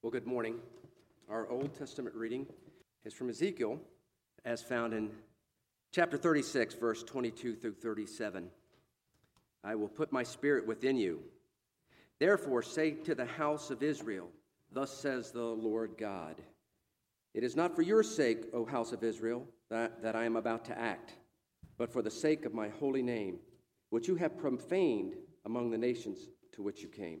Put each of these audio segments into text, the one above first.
Well, good morning. Our Old Testament reading is from Ezekiel, as found in chapter 36, verse 22 through 37. I will put my spirit within you. Therefore, say to the house of Israel, Thus says the Lord God It is not for your sake, O house of Israel, that, that I am about to act, but for the sake of my holy name, which you have profaned among the nations to which you came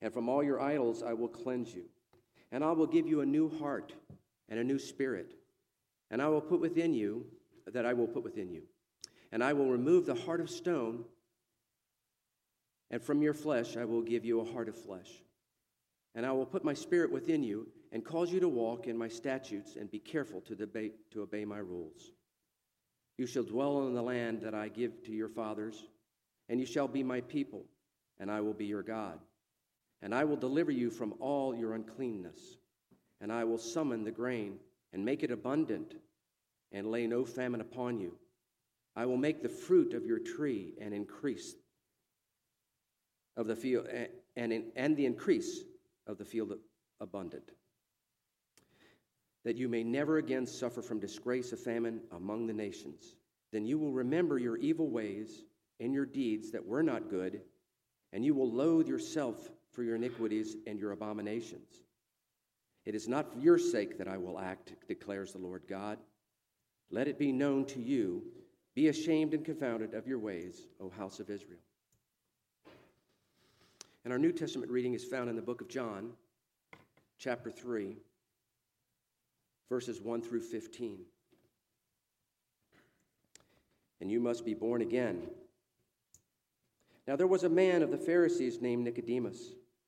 and from all your idols I will cleanse you. And I will give you a new heart and a new spirit. And I will put within you, that I will put within you. And I will remove the heart of stone, and from your flesh I will give you a heart of flesh. And I will put my spirit within you, and cause you to walk in my statutes, and be careful to, debate, to obey my rules. You shall dwell in the land that I give to your fathers, and you shall be my people, and I will be your God. And I will deliver you from all your uncleanness. And I will summon the grain and make it abundant and lay no famine upon you. I will make the fruit of your tree and increase of the field and, and, and the increase of the field abundant. That you may never again suffer from disgrace of famine among the nations. Then you will remember your evil ways and your deeds that were not good, and you will loathe yourself for your iniquities and your abominations. It is not for your sake that I will act, declares the Lord God. Let it be known to you be ashamed and confounded of your ways, O house of Israel. And our New Testament reading is found in the book of John, chapter 3, verses 1 through 15. And you must be born again. Now there was a man of the Pharisees named Nicodemus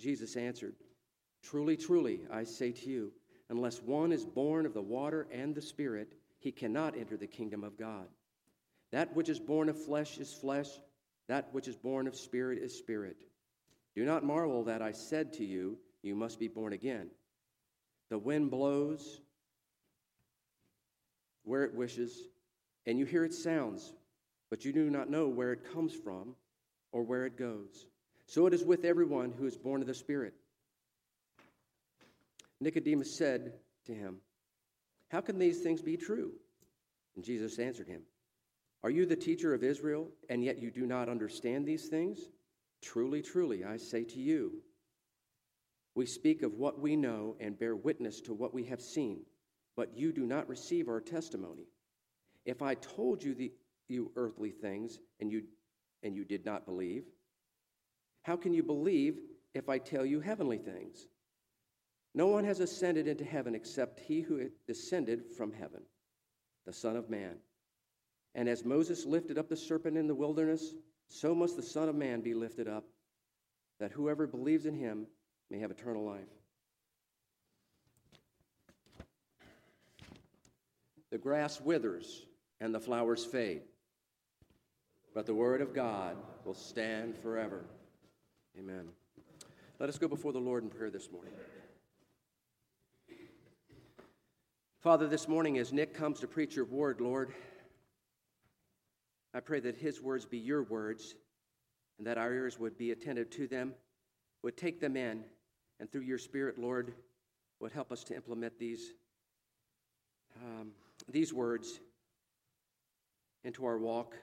Jesus answered, Truly, truly, I say to you, unless one is born of the water and the Spirit, he cannot enter the kingdom of God. That which is born of flesh is flesh, that which is born of spirit is spirit. Do not marvel that I said to you, You must be born again. The wind blows where it wishes, and you hear its sounds, but you do not know where it comes from or where it goes. So it is with everyone who is born of the Spirit. Nicodemus said to him, How can these things be true? And Jesus answered him, Are you the teacher of Israel, and yet you do not understand these things? Truly, truly, I say to you, we speak of what we know and bear witness to what we have seen, but you do not receive our testimony. If I told you the you earthly things and you and you did not believe, how can you believe if I tell you heavenly things? No one has ascended into heaven except he who descended from heaven, the Son of Man. And as Moses lifted up the serpent in the wilderness, so must the Son of Man be lifted up, that whoever believes in him may have eternal life. The grass withers and the flowers fade, but the word of God will stand forever. Amen. Let us go before the Lord in prayer this morning. Father, this morning as Nick comes to preach your word, Lord, I pray that his words be your words and that our ears would be attentive to them, would take them in, and through your Spirit, Lord, would help us to implement these, um, these words into our walk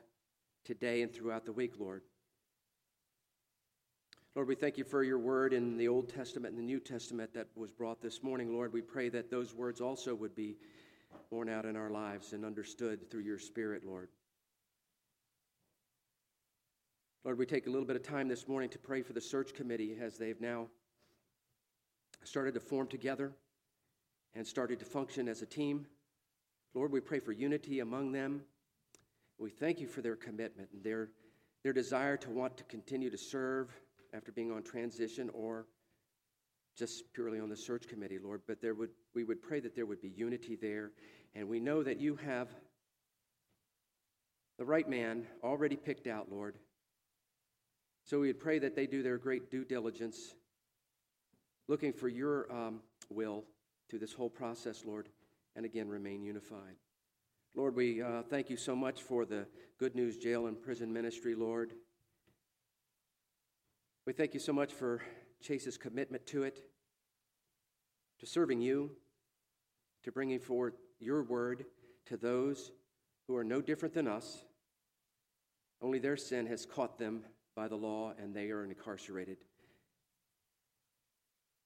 today and throughout the week, Lord. Lord, we thank you for your word in the Old Testament and the New Testament that was brought this morning. Lord, we pray that those words also would be borne out in our lives and understood through your Spirit, Lord. Lord, we take a little bit of time this morning to pray for the search committee as they've now started to form together and started to function as a team. Lord, we pray for unity among them. We thank you for their commitment and their, their desire to want to continue to serve after being on transition or just purely on the search committee, Lord. But there would, we would pray that there would be unity there. And we know that you have the right man already picked out, Lord. So we would pray that they do their great due diligence, looking for your um, will through this whole process, Lord, and again remain unified. Lord, we uh, thank you so much for the Good News Jail and Prison Ministry, Lord. We thank you so much for Chase's commitment to it, to serving you, to bringing forth your word to those who are no different than us. Only their sin has caught them by the law and they are incarcerated.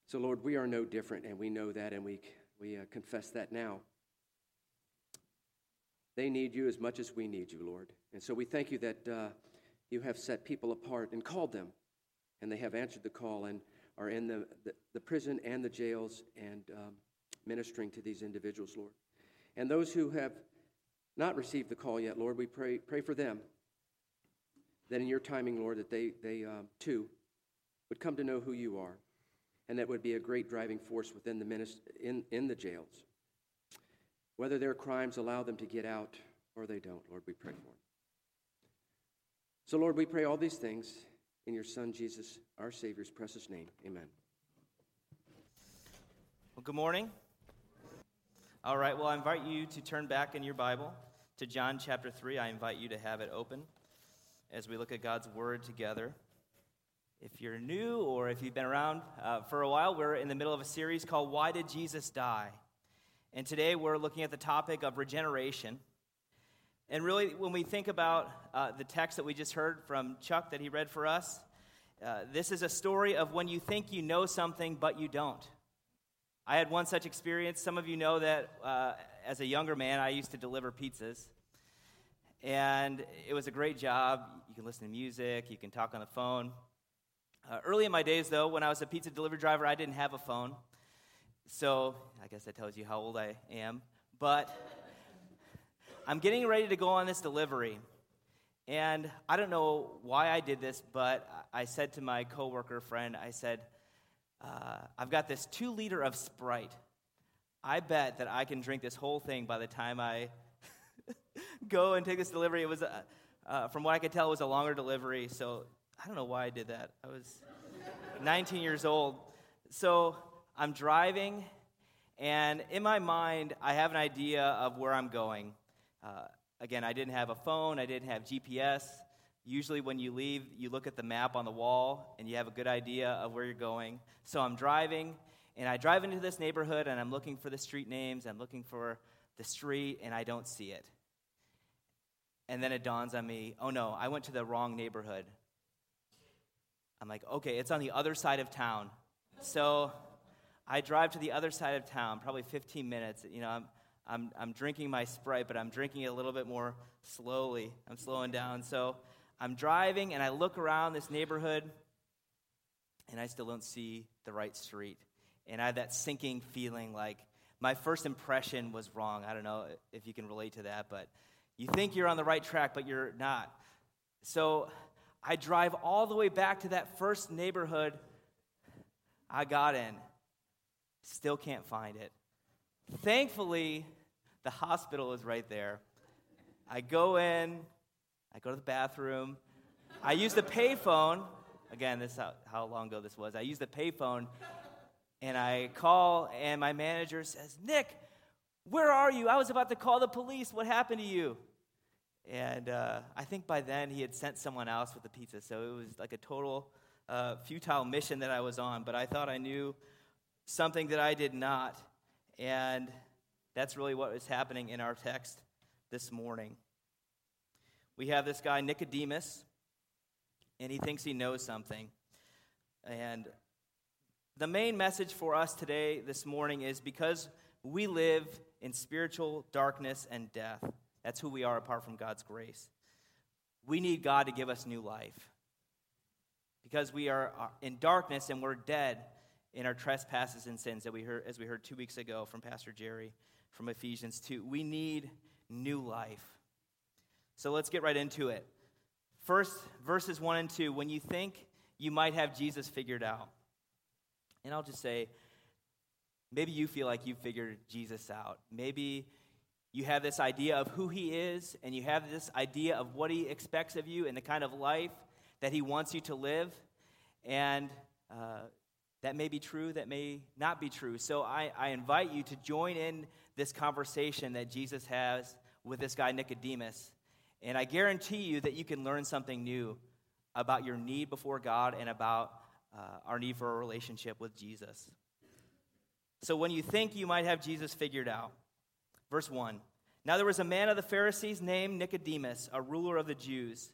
So, Lord, we are no different, and we know that, and we, we uh, confess that now. They need you as much as we need you, Lord. And so we thank you that uh, you have set people apart and called them, and they have answered the call and are in the, the, the prison and the jails and um, ministering to these individuals, Lord. And those who have not received the call yet, Lord, we pray, pray for them. That in your timing, Lord, that they, they uh, too would come to know who you are and that would be a great driving force within the minist- in, in the jails. Whether their crimes allow them to get out or they don't, Lord, we pray for them. So, Lord, we pray all these things in your Son, Jesus, our Savior's precious name. Amen. Well, good morning. All right, well, I invite you to turn back in your Bible to John chapter 3. I invite you to have it open as we look at God's Word together. If you're new or if you've been around uh, for a while, we're in the middle of a series called Why Did Jesus Die? And today we're looking at the topic of regeneration. And really, when we think about uh, the text that we just heard from Chuck that he read for us, uh, this is a story of when you think you know something, but you don't. I had one such experience. Some of you know that uh, as a younger man, I used to deliver pizzas. And it was a great job. You can listen to music, you can talk on the phone. Uh, early in my days, though, when I was a pizza delivery driver, I didn't have a phone. So I guess that tells you how old I am. But I'm getting ready to go on this delivery. And I don't know why I did this, but I said to my coworker friend, I said, uh, I've got this two liter of Sprite. I bet that I can drink this whole thing by the time I go and take this delivery. It was, uh, uh, from what I could tell, it was a longer delivery. So I don't know why I did that. I was 19 years old. So I'm driving, and in my mind, I have an idea of where I'm going. Uh, again, I didn't have a phone, I didn't have GPS. Usually, when you leave, you look at the map on the wall and you have a good idea of where you're going. So I'm driving, and I drive into this neighborhood, and I'm looking for the street names, I'm looking for the street, and I don't see it. And then it dawns on me oh no, I went to the wrong neighborhood. I'm like, okay, it's on the other side of town. So I drive to the other side of town, probably 15 minutes. You know, I'm, I'm, I'm drinking my Sprite, but I'm drinking it a little bit more slowly. I'm slowing down. So I'm driving and I look around this neighborhood and I still don't see the right street. And I have that sinking feeling like my first impression was wrong. I don't know if you can relate to that, but you think you're on the right track, but you're not. So I drive all the way back to that first neighborhood I got in. Still can't find it. Thankfully, the hospital is right there. I go in, I go to the bathroom, I use the payphone. Again, this is how, how long ago this was. I use the payphone and I call, and my manager says, Nick, where are you? I was about to call the police. What happened to you? And uh, I think by then he had sent someone else with the pizza. So it was like a total uh, futile mission that I was on. But I thought I knew something that I did not. And that's really what was happening in our text this morning. We have this guy, Nicodemus, and he thinks he knows something. And the main message for us today, this morning, is because we live in spiritual darkness and death. That's who we are apart from God's grace. We need God to give us new life. Because we are in darkness and we're dead in our trespasses and sins that we heard as we heard 2 weeks ago from Pastor Jerry from Ephesians 2. We need new life. So let's get right into it. First, verses 1 and 2. When you think you might have Jesus figured out. And I'll just say, maybe you feel like you've figured Jesus out. Maybe you have this idea of who he is, and you have this idea of what he expects of you and the kind of life that he wants you to live. And uh, that may be true, that may not be true. So I, I invite you to join in this conversation that Jesus has with this guy, Nicodemus. And I guarantee you that you can learn something new about your need before God and about uh, our need for a relationship with Jesus. So when you think you might have Jesus figured out, verse 1 Now there was a man of the Pharisees named Nicodemus, a ruler of the Jews.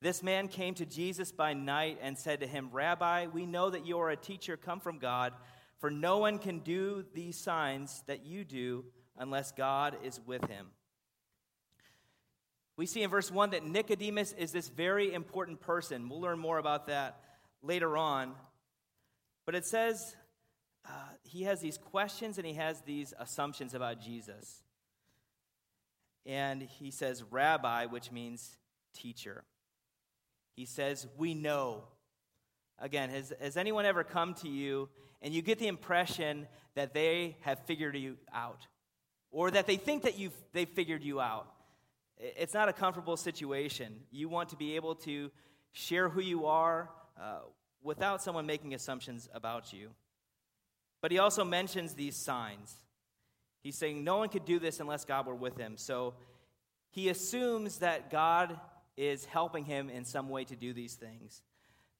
This man came to Jesus by night and said to him, Rabbi, we know that you are a teacher come from God, for no one can do these signs that you do unless God is with him. We see in verse 1 that Nicodemus is this very important person. We'll learn more about that later on. But it says uh, he has these questions and he has these assumptions about Jesus. And he says, Rabbi, which means teacher. He says, We know. Again, has, has anyone ever come to you and you get the impression that they have figured you out or that they think that you've, they've figured you out? It's not a comfortable situation. You want to be able to share who you are uh, without someone making assumptions about you. But he also mentions these signs. He's saying no one could do this unless God were with him. So he assumes that God is helping him in some way to do these things.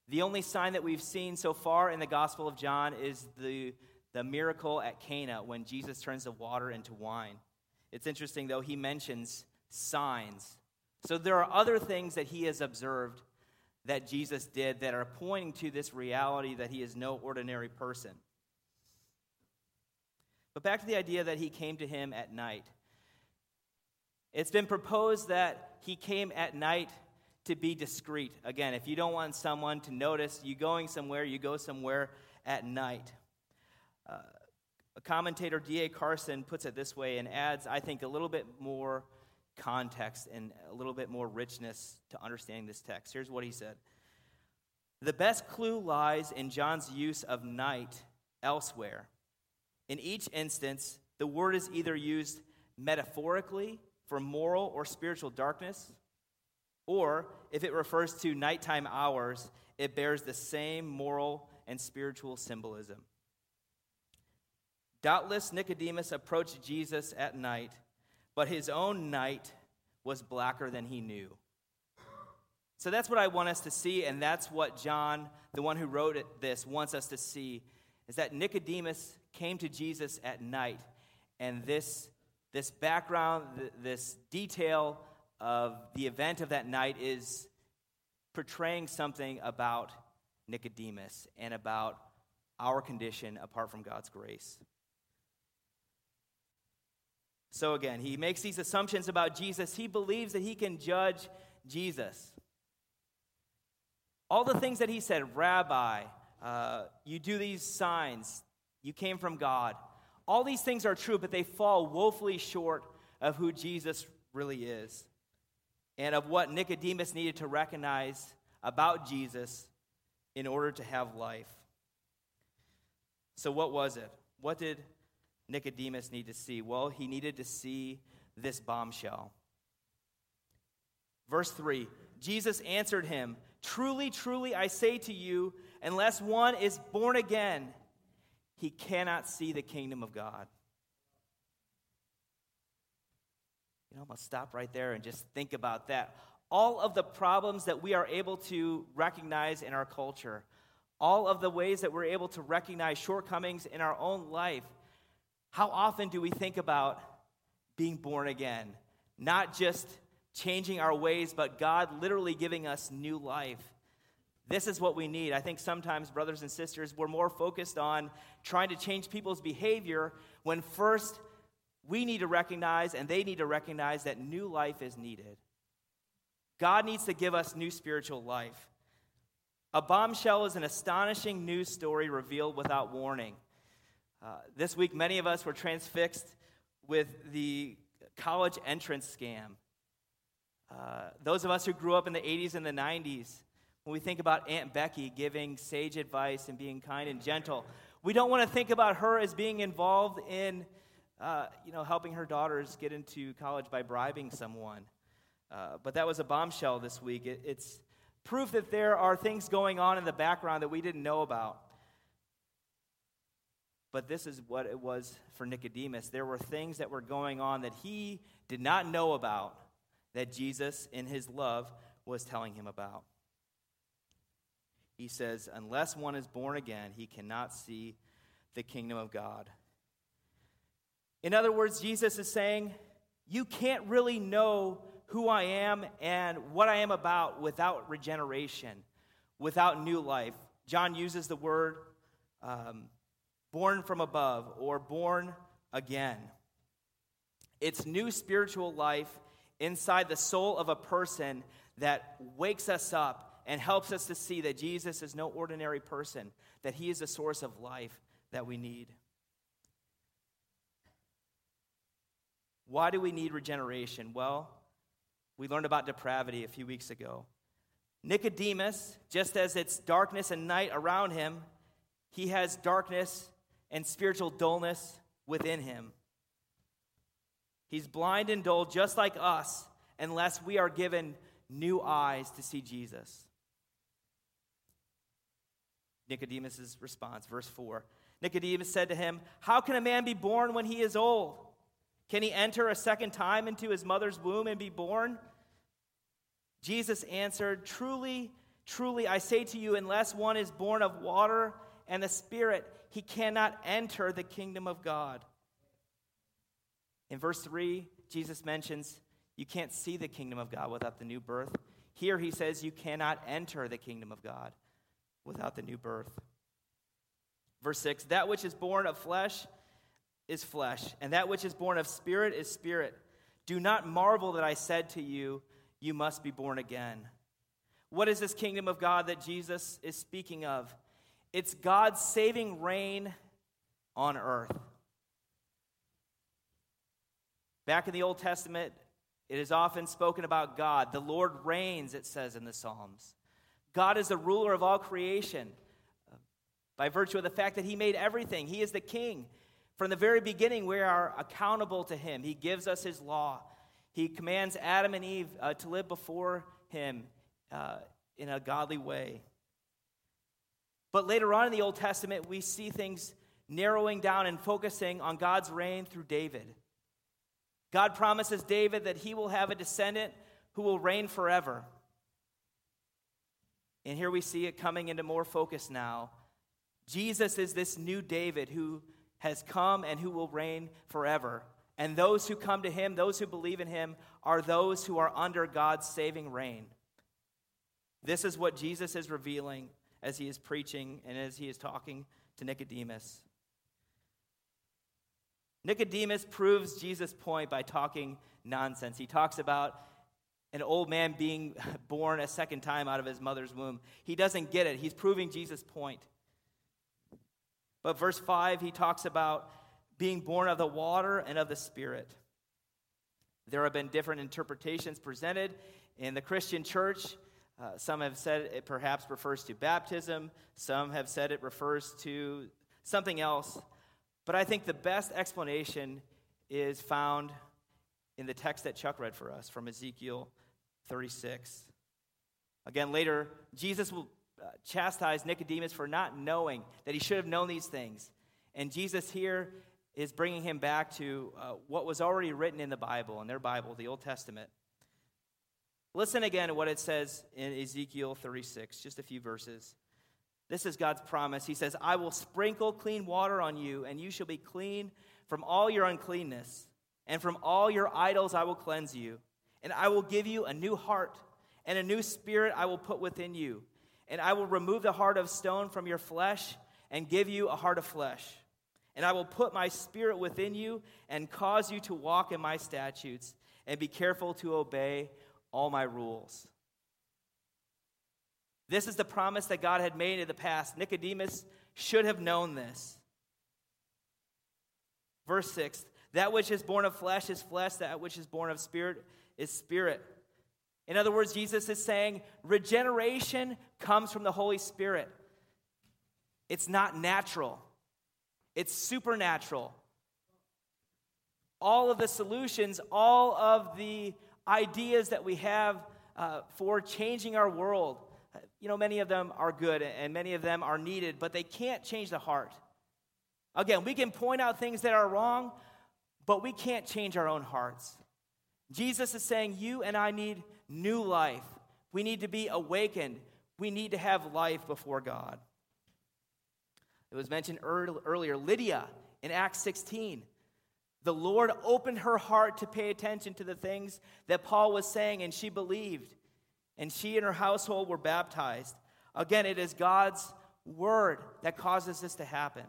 The only sign that we've seen so far in the Gospel of John is the, the miracle at Cana when Jesus turns the water into wine. It's interesting, though, he mentions signs. So there are other things that he has observed that Jesus did that are pointing to this reality that he is no ordinary person. But back to the idea that he came to him at night. It's been proposed that he came at night to be discreet. Again, if you don't want someone to notice you going somewhere, you go somewhere at night. Uh, a commentator, D.A. Carson, puts it this way and adds, I think, a little bit more context and a little bit more richness to understanding this text. Here's what he said The best clue lies in John's use of night elsewhere. In each instance, the word is either used metaphorically for moral or spiritual darkness, or if it refers to nighttime hours, it bears the same moral and spiritual symbolism. Doubtless, Nicodemus approached Jesus at night but his own night was blacker than he knew. So that's what I want us to see, and that's what John, the one who wrote it, this, wants us to see, is that Nicodemus came to Jesus at night, and this, this background, this detail of the event of that night is portraying something about Nicodemus and about our condition apart from God's grace. So again, he makes these assumptions about Jesus. He believes that he can judge Jesus. All the things that he said, Rabbi, uh, you do these signs, you came from God. All these things are true, but they fall woefully short of who Jesus really is and of what Nicodemus needed to recognize about Jesus in order to have life. So, what was it? What did Nicodemus need to see? Well, he needed to see this bombshell. Verse 3 Jesus answered him, Truly, truly, I say to you, unless one is born again, he cannot see the kingdom of God. You know, I'm going to stop right there and just think about that. All of the problems that we are able to recognize in our culture, all of the ways that we're able to recognize shortcomings in our own life, how often do we think about being born again? Not just changing our ways, but God literally giving us new life. This is what we need. I think sometimes, brothers and sisters, we're more focused on trying to change people's behavior when first we need to recognize and they need to recognize that new life is needed. God needs to give us new spiritual life. A bombshell is an astonishing news story revealed without warning. Uh, this week, many of us were transfixed with the college entrance scam. Uh, those of us who grew up in the 80s and the 90s, when we think about Aunt Becky giving sage advice and being kind and gentle, we don't want to think about her as being involved in, uh, you know, helping her daughters get into college by bribing someone. Uh, but that was a bombshell this week. It, it's proof that there are things going on in the background that we didn't know about. But this is what it was for Nicodemus. There were things that were going on that he did not know about, that Jesus, in his love, was telling him about. He says, Unless one is born again, he cannot see the kingdom of God. In other words, Jesus is saying, You can't really know who I am and what I am about without regeneration, without new life. John uses the word um, born from above or born again. It's new spiritual life inside the soul of a person that wakes us up and helps us to see that Jesus is no ordinary person, that he is the source of life that we need. Why do we need regeneration? Well, we learned about depravity a few weeks ago. Nicodemus, just as it's darkness and night around him, he has darkness and spiritual dullness within him. He's blind and dull, just like us, unless we are given new eyes to see Jesus. Nicodemus' response, verse 4. Nicodemus said to him, How can a man be born when he is old? Can he enter a second time into his mother's womb and be born? Jesus answered, Truly, truly, I say to you, unless one is born of water and the Spirit, he cannot enter the kingdom of God. In verse 3, Jesus mentions you can't see the kingdom of God without the new birth. Here he says you cannot enter the kingdom of God without the new birth. Verse 6 That which is born of flesh is flesh, and that which is born of spirit is spirit. Do not marvel that I said to you, You must be born again. What is this kingdom of God that Jesus is speaking of? It's God's saving reign on earth. Back in the Old Testament, it is often spoken about God. The Lord reigns, it says in the Psalms. God is the ruler of all creation by virtue of the fact that He made everything. He is the king. From the very beginning, we are accountable to Him. He gives us His law. He commands Adam and Eve uh, to live before Him uh, in a godly way. But later on in the Old Testament, we see things narrowing down and focusing on God's reign through David. God promises David that he will have a descendant who will reign forever. And here we see it coming into more focus now. Jesus is this new David who has come and who will reign forever. And those who come to him, those who believe in him, are those who are under God's saving reign. This is what Jesus is revealing as he is preaching and as he is talking to Nicodemus. Nicodemus proves Jesus' point by talking nonsense. He talks about an old man being born a second time out of his mother's womb. He doesn't get it. He's proving Jesus' point. But verse 5, he talks about being born of the water and of the Spirit. There have been different interpretations presented in the Christian church. Uh, some have said it perhaps refers to baptism, some have said it refers to something else. But I think the best explanation is found in the text that Chuck read for us from Ezekiel 36. Again, later, Jesus will uh, chastise Nicodemus for not knowing that he should have known these things. And Jesus here is bringing him back to uh, what was already written in the Bible, in their Bible, the Old Testament. Listen again to what it says in Ezekiel 36, just a few verses. This is God's promise. He says, I will sprinkle clean water on you, and you shall be clean from all your uncleanness, and from all your idols I will cleanse you. And I will give you a new heart, and a new spirit I will put within you. and I will remove the heart of stone from your flesh and give you a heart of flesh. And I will put my spirit within you and cause you to walk in my statutes and be careful to obey all my rules. This is the promise that God had made in the past. Nicodemus should have known this. Verse 6 That which is born of flesh is flesh, that which is born of spirit is spirit. In other words, Jesus is saying regeneration comes from the Holy Spirit. It's not natural, it's supernatural. All of the solutions, all of the ideas that we have uh, for changing our world, you know, many of them are good and many of them are needed, but they can't change the heart. Again, we can point out things that are wrong, but we can't change our own hearts. Jesus is saying, You and I need new life. We need to be awakened. We need to have life before God. It was mentioned earlier Lydia in Acts 16. The Lord opened her heart to pay attention to the things that Paul was saying, and she believed. And she and her household were baptized. Again, it is God's word that causes this to happen.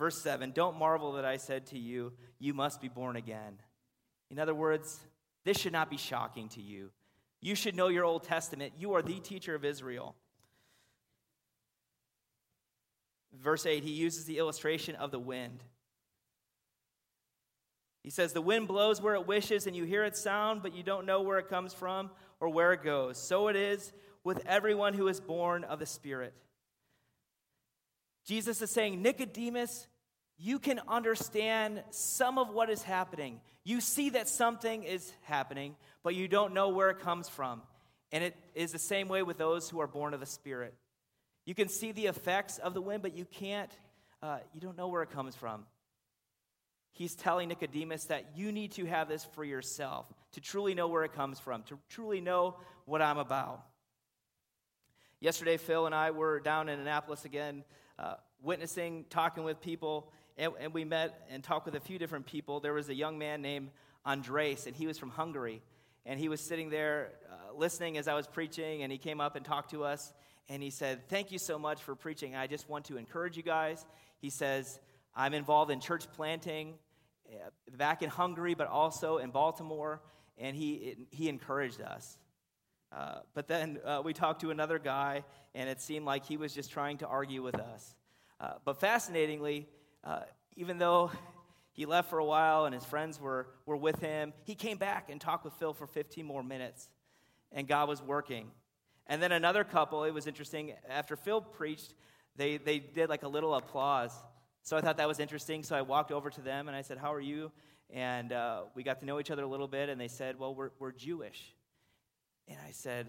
Verse 7 Don't marvel that I said to you, You must be born again. In other words, this should not be shocking to you. You should know your Old Testament. You are the teacher of Israel. Verse 8, he uses the illustration of the wind. He says, The wind blows where it wishes, and you hear its sound, but you don't know where it comes from or where it goes. So it is with everyone who is born of the Spirit. Jesus is saying, Nicodemus, you can understand some of what is happening. You see that something is happening, but you don't know where it comes from. And it is the same way with those who are born of the Spirit. You can see the effects of the wind, but you can't, uh, you don't know where it comes from. He's telling Nicodemus that you need to have this for yourself, to truly know where it comes from, to truly know what I'm about. Yesterday, Phil and I were down in Annapolis again, uh, witnessing, talking with people, and, and, we met and talked with a few different people. There was a young man named Andres, and he was from Hungary. And he was sitting there uh, listening as I was preaching, and he came up and talked to us. And he said, Thank you so much for preaching. I just want to encourage you guys. He says, I'm involved in church planting uh, back in Hungary, but also in Baltimore. And he, he encouraged us. Uh, but then uh, we talked to another guy, and it seemed like he was just trying to argue with us. Uh, but fascinatingly, uh, even though he left for a while and his friends were, were with him, he came back and talked with Phil for 15 more minutes, and God was working. And then another couple, it was interesting, after Phil preached, they, they did like a little applause. So I thought that was interesting. So I walked over to them and I said, How are you? And uh, we got to know each other a little bit, and they said, Well, we're, we're Jewish. And I said,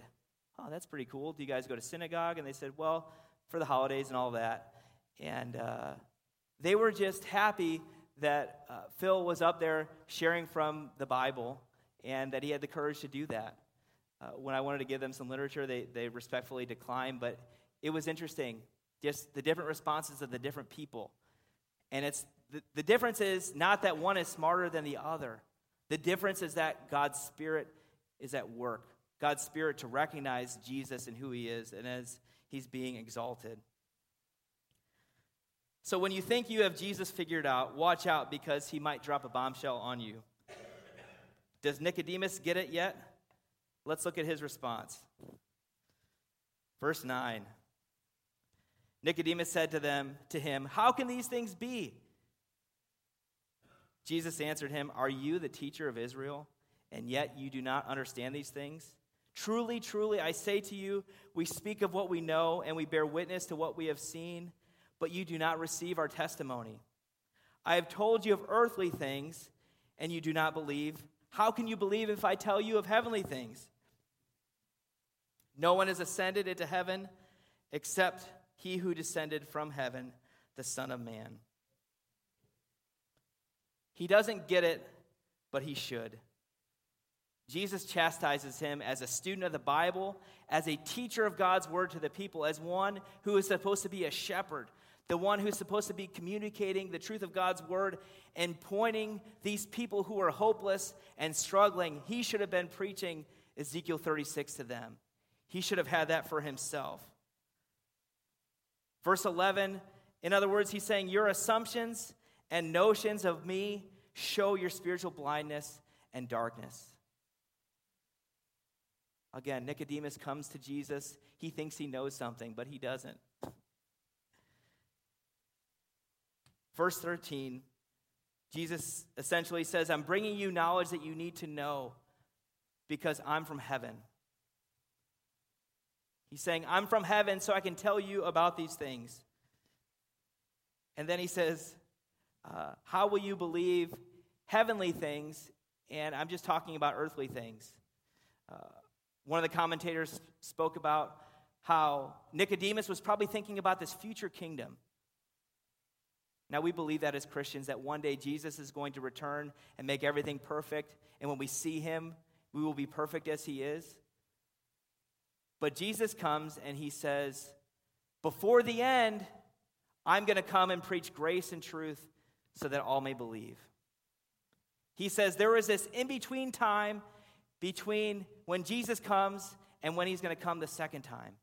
Oh, that's pretty cool. Do you guys go to synagogue? And they said, Well, for the holidays and all that. And uh, they were just happy that uh, Phil was up there sharing from the Bible and that he had the courage to do that. Uh, when I wanted to give them some literature, they, they respectfully declined, but it was interesting, just the different responses of the different people. And it's the, the difference is not that one is smarter than the other. The difference is that God's Spirit is at work. God's Spirit to recognize Jesus and who He is, and as He's being exalted. So when you think you have Jesus figured out, watch out because He might drop a bombshell on you. Does Nicodemus get it yet? Let's look at his response. Verse 9. Nicodemus said to them to him, "How can these things be?" Jesus answered him, "Are you the teacher of Israel, and yet you do not understand these things? Truly, truly, I say to you, we speak of what we know and we bear witness to what we have seen, but you do not receive our testimony. I have told you of earthly things, and you do not believe. How can you believe if I tell you of heavenly things? No one has ascended into heaven except he who descended from heaven, the Son of Man. He doesn't get it, but he should. Jesus chastises him as a student of the Bible, as a teacher of God's word to the people, as one who is supposed to be a shepherd, the one who's supposed to be communicating the truth of God's word and pointing these people who are hopeless and struggling. He should have been preaching Ezekiel 36 to them. He should have had that for himself. Verse 11, in other words, he's saying, Your assumptions and notions of me show your spiritual blindness and darkness. Again, Nicodemus comes to Jesus. He thinks he knows something, but he doesn't. Verse 13, Jesus essentially says, I'm bringing you knowledge that you need to know because I'm from heaven. He's saying, I'm from heaven, so I can tell you about these things. And then he says, uh, How will you believe heavenly things? And I'm just talking about earthly things. Uh, one of the commentators spoke about how Nicodemus was probably thinking about this future kingdom. Now, we believe that as Christians, that one day Jesus is going to return and make everything perfect. And when we see him, we will be perfect as he is. But Jesus comes and he says, Before the end, I'm going to come and preach grace and truth so that all may believe. He says there is this in between time between when Jesus comes and when he's going to come the second time.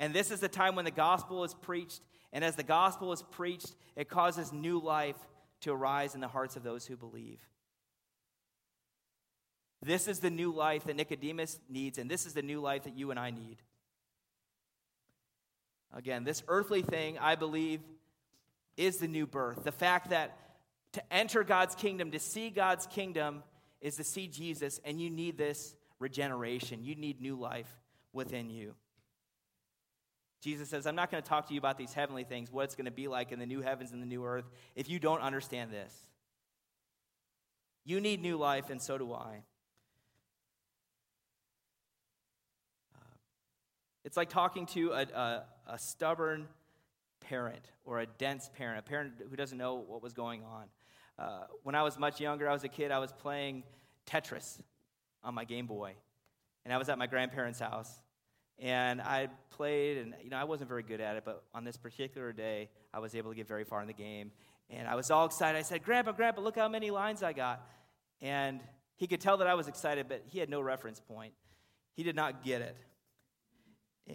And this is the time when the gospel is preached. And as the gospel is preached, it causes new life to arise in the hearts of those who believe. This is the new life that Nicodemus needs, and this is the new life that you and I need. Again, this earthly thing, I believe, is the new birth. The fact that to enter God's kingdom, to see God's kingdom, is to see Jesus, and you need this regeneration. You need new life within you. Jesus says, I'm not going to talk to you about these heavenly things, what it's going to be like in the new heavens and the new earth, if you don't understand this. You need new life, and so do I. Uh, it's like talking to a, a, a, stubborn parent or a dense parent, a parent who doesn't know what was going on. Uh, when I was much younger, I was a kid, I was playing Tetris on my Game Boy. And I was at my grandparents' house. And I played, and you know, I wasn't very good at it, but on this particular day, I was able to get very far in the game. And I was all excited. I said, Grandpa, Grandpa, look how many lines I got. And he could tell that I was excited, but he had no reference point. He did not get it.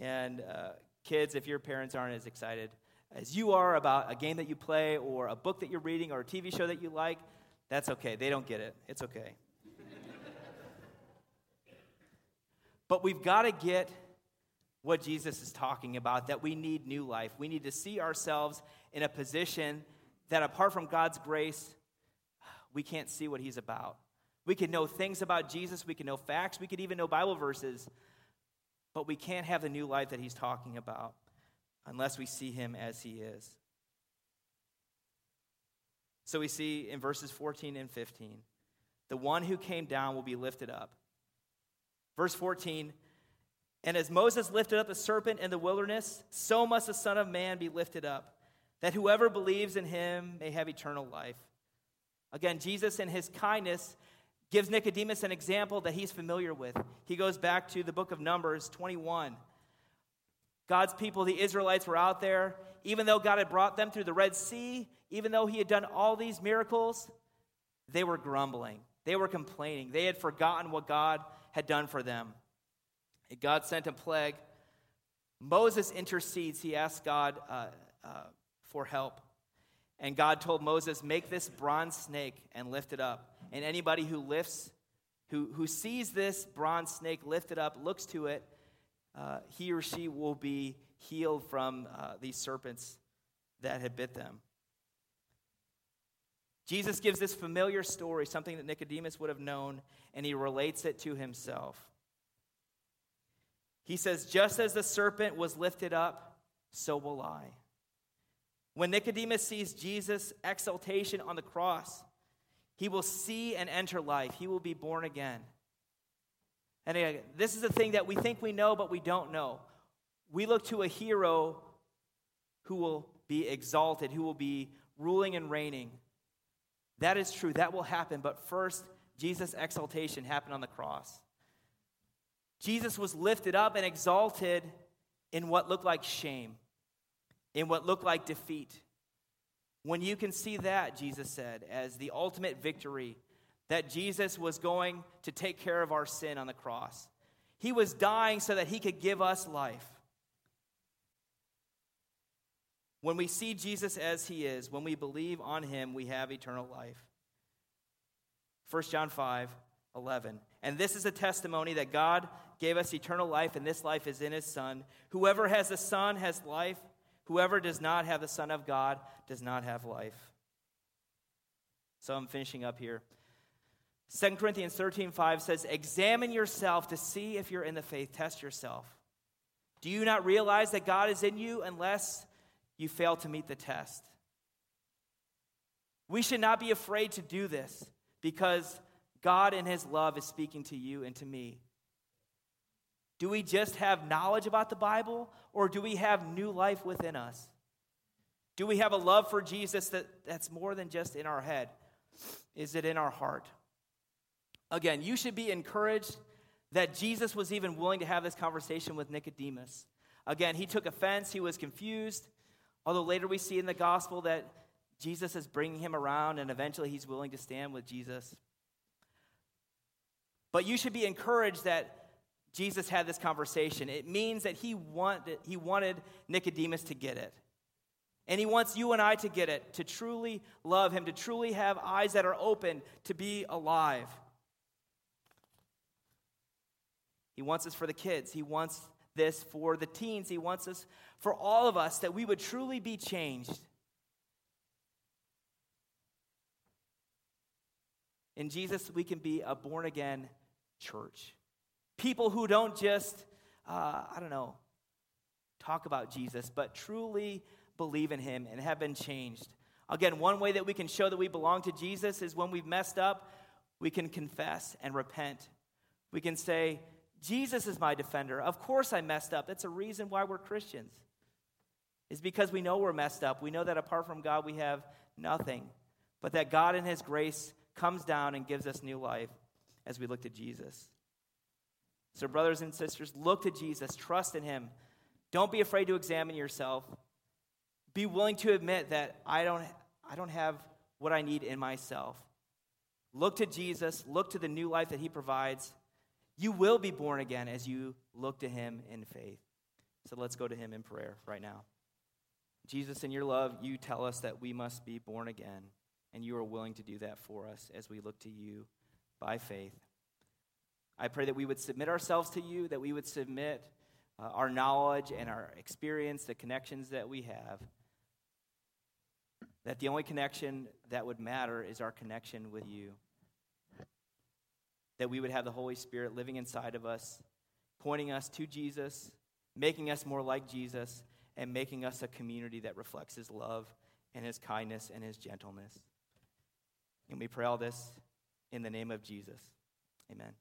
And uh, kids, if your parents aren't as excited as you are about a game that you play or a book that you're reading or a TV show that you like, that's okay. They don't get it. It's okay. but we've got to get what Jesus is talking about that we need new life. We need to see ourselves in a position that apart from God's grace, we can't see what He's about. We can know things about Jesus, we can know facts, we could even know Bible verses, but we can't have the new life that He's talking about unless we see Him as He is. So we see in verses 14 and 15 the one who came down will be lifted up. Verse 14 and as Moses lifted up the serpent in the wilderness, so must the Son of Man be lifted up, that whoever believes in him may have eternal life. Again, Jesus, in his kindness, gives Nicodemus an example that he's familiar with. He goes back to the book of Numbers 21. God's people, the Israelites, were out there. Even though God had brought them through the Red Sea, even though he had done all these miracles, they were grumbling. They were complaining. They had forgotten what God had done for them. God sent a plague. Moses intercedes. He asks God uh, uh, for help. And God told Moses, Make this bronze snake and lift it up. And anybody who lifts, who, who sees this bronze snake lifted up, looks to it, uh, he or she will be healed from uh, these serpents that had bit them. Jesus gives this familiar story, something that Nicodemus would have known, and he relates it to himself. He says, Just as the serpent was lifted up, so will I. When Nicodemus sees Jesus' exaltation on the cross, he will see and enter life. He will be born again. And again, this is the thing that we think we know, but we don't know. We look to a hero who will be exalted, who will be ruling and reigning. That is true. That will happen. But first, Jesus' exaltation happened on the cross. Jesus was lifted up and exalted in what looked like shame, in what looked like defeat. When you can see that, Jesus said, as the ultimate victory, that Jesus was going to take care of our sin on the cross. He was dying so that he could give us life. When we see Jesus as he is, when we believe on him, we have eternal life. 1 John 5 11. And this is a testimony that God gave us eternal life, and this life is in his Son. Whoever has the Son has life. Whoever does not have the Son of God does not have life. So I'm finishing up here. 2 Corinthians 13 5 says, Examine yourself to see if you're in the faith. Test yourself. Do you not realize that God is in you unless you fail to meet the test? We should not be afraid to do this because God in His love is speaking to you and to me. Do we just have knowledge about the Bible or do we have new life within us? Do we have a love for Jesus that, that's more than just in our head? Is it in our heart? Again, you should be encouraged that Jesus was even willing to have this conversation with Nicodemus. Again, he took offense, he was confused, although later we see in the gospel that Jesus is bringing him around and eventually he's willing to stand with Jesus. But you should be encouraged that Jesus had this conversation. It means that he wanted, he wanted Nicodemus to get it. And he wants you and I to get it, to truly love him, to truly have eyes that are open, to be alive. He wants us for the kids. He wants this for the teens. He wants us for all of us that we would truly be changed. In Jesus, we can be a born again church. People who don't just, uh, I don't know, talk about Jesus, but truly believe in him and have been changed. Again, one way that we can show that we belong to Jesus is when we've messed up, we can confess and repent. We can say, Jesus is my defender. Of course I messed up. That's a reason why we're Christians. Is because we know we're messed up. We know that apart from God we have nothing. But that God in his grace comes down and gives us new life as we look to Jesus. So, brothers and sisters, look to Jesus, trust in Him. Don't be afraid to examine yourself. Be willing to admit that I don't, I don't have what I need in myself. Look to Jesus, look to the new life that He provides. You will be born again as you look to Him in faith. So let's go to Him in prayer right now. Jesus, in your love, you tell us that we must be born again, and you are willing to do that for us as we look to you by faith. I pray that we would submit ourselves to you, that we would submit uh, our knowledge and our experience, the connections that we have. That the only connection that would matter is our connection with you. That we would have the Holy Spirit living inside of us, pointing us to Jesus, making us more like Jesus, and making us a community that reflects his love and his kindness and his gentleness. And we pray all this in the name of Jesus. Amen.